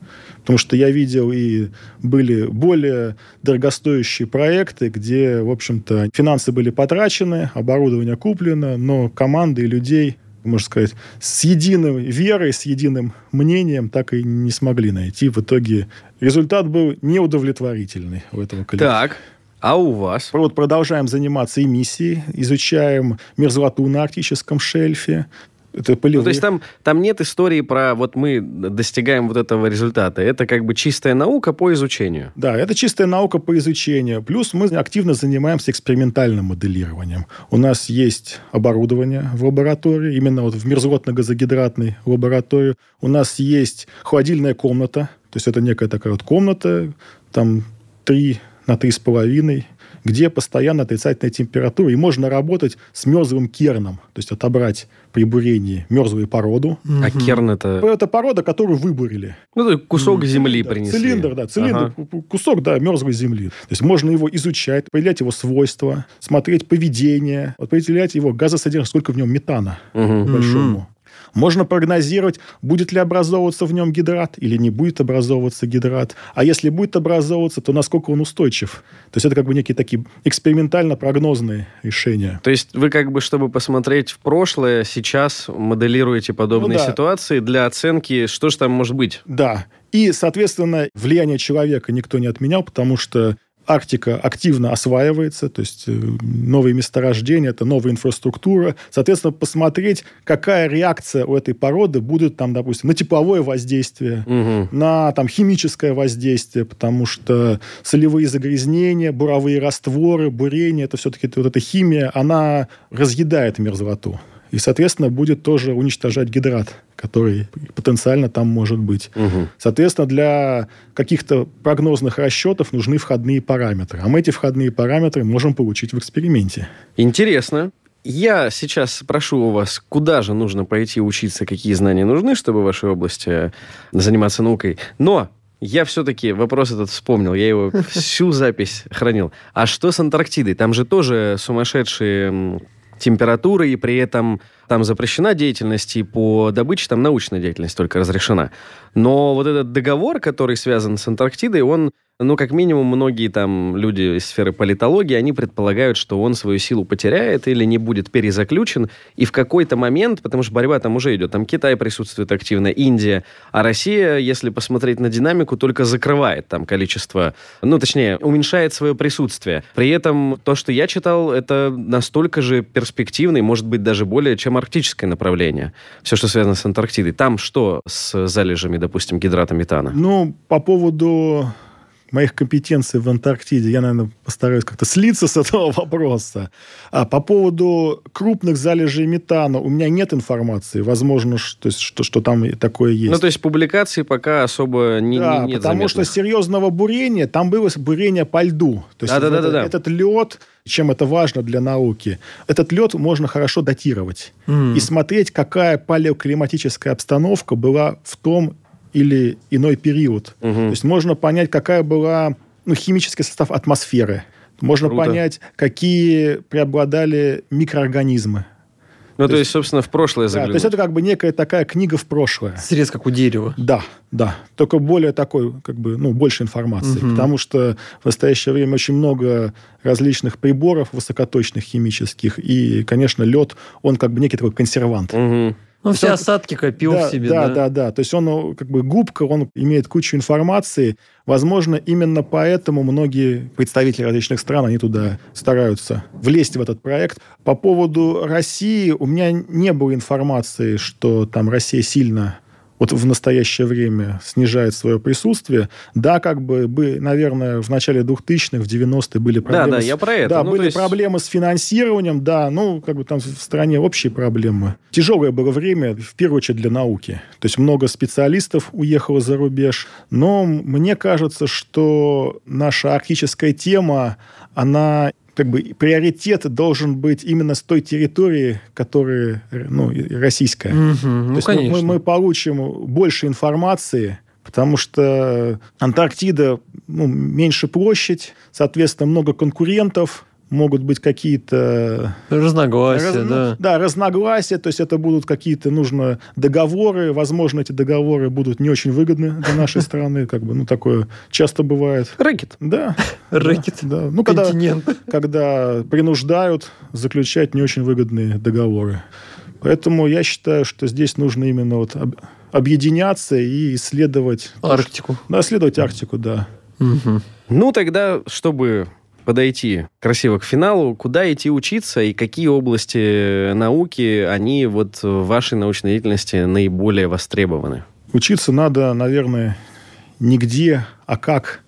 Потому что я видел и были более дорогостоящие проекты, где, в общем-то, финансы были потрачены, оборудование куплено, но команды и людей можно сказать, с единой верой, с единым мнением так и не смогли найти. В итоге результат был неудовлетворительный у этого коллектива. Так, а у вас? Вот продолжаем заниматься эмиссией, изучаем мерзлоту на арктическом шельфе, это полевые. Ну, то есть там, там нет истории про вот мы достигаем вот этого результата. Это как бы чистая наука по изучению. Да, это чистая наука по изучению. Плюс мы активно занимаемся экспериментальным моделированием. У нас есть оборудование в лаборатории, именно вот в мерзлотно-газогидратной лаборатории. У нас есть холодильная комната, то есть это некая такая вот комната, там 3 на 3,5 где постоянно отрицательная температура, и можно работать с мерзлым керном, то есть отобрать при бурении мерзлую породу. А керн это... Это порода, которую выбурили. Ну, кусок земли да, принесли. Цилиндр, да, цилиндр, ага. кусок, да, мерзлой земли. То есть можно его изучать, определять его свойства, смотреть поведение, определять его газосодержание, сколько в нем метана угу. большому. Можно прогнозировать, будет ли образовываться в нем гидрат или не будет образовываться гидрат. А если будет образовываться, то насколько он устойчив. То есть это как бы некие такие экспериментально-прогнозные решения. То есть вы как бы, чтобы посмотреть в прошлое, сейчас моделируете подобные ну, да. ситуации для оценки, что же там может быть? Да. И, соответственно, влияние человека никто не отменял, потому что Арктика активно осваивается, то есть э, новые месторождения, это новая инфраструктура. Соответственно, посмотреть, какая реакция у этой породы будет, там, допустим, на тепловое воздействие, угу. на там, химическое воздействие, потому что солевые загрязнения, буровые растворы, бурение, это все-таки вот эта химия, она разъедает мерзлоту. И, соответственно, будет тоже уничтожать гидрат, который потенциально там может быть. Угу. Соответственно, для каких-то прогнозных расчетов нужны входные параметры. А мы эти входные параметры можем получить в эксперименте. Интересно. Я сейчас прошу у вас, куда же нужно пойти учиться, какие знания нужны, чтобы в вашей области заниматься наукой. Но я все-таки вопрос этот вспомнил, я его всю запись хранил. А что с Антарктидой? Там же тоже сумасшедшие температуры, и при этом там запрещена деятельность, и по добыче там научная деятельность только разрешена. Но вот этот договор, который связан с Антарктидой, он ну, как минимум, многие там люди из сферы политологии, они предполагают, что он свою силу потеряет или не будет перезаключен, и в какой-то момент, потому что борьба там уже идет, там Китай присутствует активно, Индия, а Россия, если посмотреть на динамику, только закрывает там количество, ну, точнее, уменьшает свое присутствие. При этом то, что я читал, это настолько же перспективный, может быть, даже более, чем арктическое направление. Все, что связано с Антарктидой. Там что с залежами, допустим, гидрата метана? Ну, по поводу моих компетенций в Антарктиде, я, наверное, постараюсь как-то слиться с этого вопроса. А по поводу крупных залежей метана у меня нет информации. Возможно, что, есть, что, что там такое есть. Ну, то есть публикации пока особо не, да, не, нет потому заметных. что серьезного бурения, там было бурение по льду. То есть Да-да-да-да-да. этот, этот лед, чем это важно для науки, этот лед можно хорошо датировать М. и смотреть, какая палеоклиматическая обстановка была в том или иной период. Мгм. То есть можно понять, какая была ну, химический состав атмосферы. Можно Круто. понять, какие преобладали микроорганизмы. Ну, то то есть- есть, собственно, в прошлое Да, то заглянуть. есть это как бы некая такая книга в прошлое. Срез, как у дерева. Да, да. Только более такой, как бы, ну, больше информации. Мгм. Потому что в настоящее время очень много различных приборов высокоточных химических. И, конечно, лед, он как бы некий такой консервант. Мгм. Ну, все Он- осадки копил да, в себе, да, да? да, да. То есть он ну, как бы губка, он имеет кучу информации. Возможно, именно поэтому многие представители различных стран, они туда стараются влезть в этот проект. По поводу России у меня не было информации, что там Россия сильно вот в настоящее время снижает свое присутствие. Да, как бы, бы наверное, в начале 2000-х, в 90-е были Да, проблемы. да, с- я про это. Да, Ну, были есть- проблемы с финансированием, да, ну, как бы там в стране общие проблемы. Тяжелое было время, в первую очередь, для науки. То есть много специалистов уехало за рубеж. Но мне кажется, что наша арктическая тема, она как бы приоритет должен быть именно с той территории, которая ну, российская. То Ну, есть мы- конечно. мы, мы получим больше информации, потому что Антарктида ну, меньше площадь, соответственно, много конкурентов, могут быть какие-то Разногласия, раз- ну, да. разногласия, то есть это будут какие-то нужно договоры, возможно, эти договоры будут не очень выгодны для нашей страны, как бы, ну, такое часто бывает. Рэкет. Да. Рэкет. Да. да. Ну, когда, Континент. когда принуждают заключать не очень выгодные договоры. Поэтому я считаю, что здесь нужно именно вот об- объединяться и исследовать... Арктику. Да, исследовать Арктику, да. Мгм. Ну, тогда, чтобы подойти красиво к финалу, куда идти учиться и какие области науки, они вот в вашей научной деятельности наиболее востребованы? Учиться надо, наверное, нигде, а как.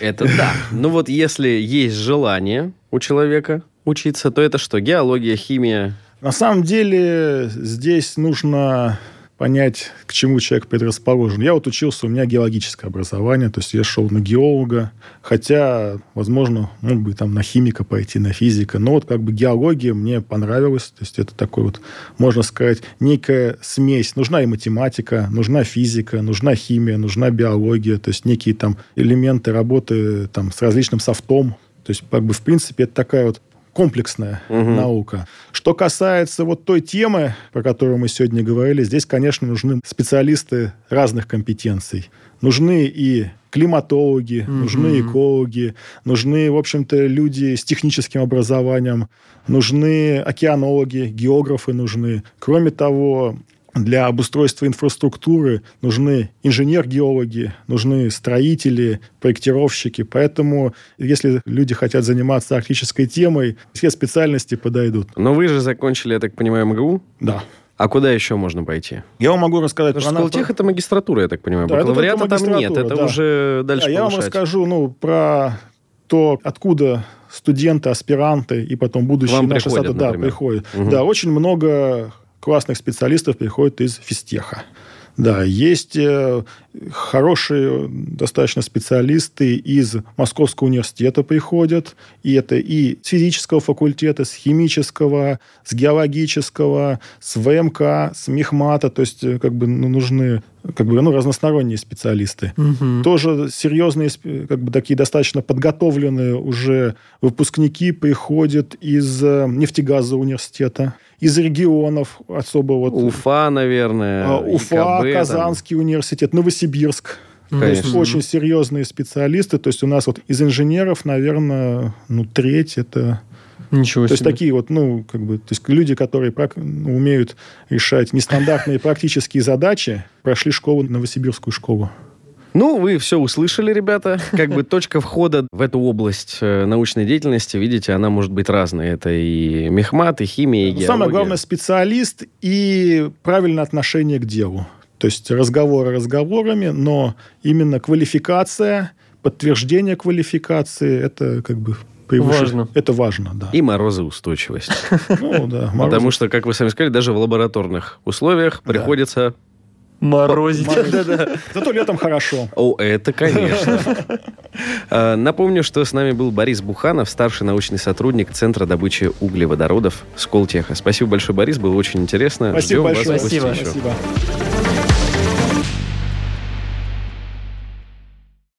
Это да. Ну вот если есть желание у человека учиться, то это что? Геология, химия? На самом деле здесь нужно понять, к чему человек предрасположен. Я вот учился, у меня геологическое образование, то есть я шел на геолога, хотя, возможно, мог бы там на химика пойти, на физика, но вот как бы геология мне понравилась, то есть это такой вот, можно сказать, некая смесь. Нужна и математика, нужна физика, нужна химия, нужна биология, то есть некие там элементы работы там с различным софтом, то есть как бы в принципе это такая вот комплексная Мгм. наука. Что касается вот той темы, про которую мы сегодня говорили, здесь, конечно, нужны специалисты разных компетенций. Нужны и климатологи, Мгм. нужны экологи, нужны, в общем-то, люди с техническим образованием, нужны океанологи, географы нужны. Кроме того, для обустройства инфраструктуры нужны инженер-геологи, нужны строители, проектировщики. Поэтому, если люди хотят заниматься арктической темой, все специальности подойдут. Но вы же закончили, я так понимаю, МГУ. Да. А куда еще можно пойти? Я вам могу рассказать Потому что про- Сколтех это магистратура, я так понимаю. Да, это Бакалавриата только там нет, это да. уже дальше Да, я вам расскажу ну, про то, откуда студенты, аспиранты и потом будущие Вам наши приходят, сады- да, приходят. Мгм. Да, очень много классных специалистов приходит из физтеха. Да, есть э, хорошие достаточно специалисты из Московского университета приходят. И это и с физического факультета, с химического, с геологического, с ВМК, с Мехмата. То есть э, как бы ну, нужны как бы, ну, разносторонние специалисты Мгм. тоже серьезные, как бы такие достаточно подготовленные уже выпускники приходят из э, нефтегазового университета, из регионов особо вот Уфа, наверное. а, Уфа, ИКБ, там. Казанский университет, Новосибирск. Мгм. То есть Конечно. очень серьезные специалисты. То есть у нас вот из инженеров, наверное, ну, треть это... Ничего То есть себе. такие вот, ну, как бы, то есть люди, которые ну, умеют решать нестандартные практические задачи, прошли школу, Новосибирскую школу. Ну, вы все услышали, ребята. Как бы точка входа в эту область э, научной деятельности, видите, она может быть разной. Это и мехмат, и химия, и Но геология. Самое главное, специалист и правильное отношение к делу. То есть разговоры разговорами, но именно квалификация, подтверждение квалификации, это как бы превыше- Важно. Это важно, да. И морозоустойчивость. Ну, да, Потому что, как вы сами сказали, даже в лабораторных условиях Да. приходится... Морозить. Зато летом хорошо. О, это конечно. Э, Напомню, что с нами был Борис Буханов, старший научный сотрудник Центра добычи углеводородов Сколтеха. Спасибо большое, Борис, было очень интересно. Спасибо Ждем вас большое. Спасибо. еще. Спасибо.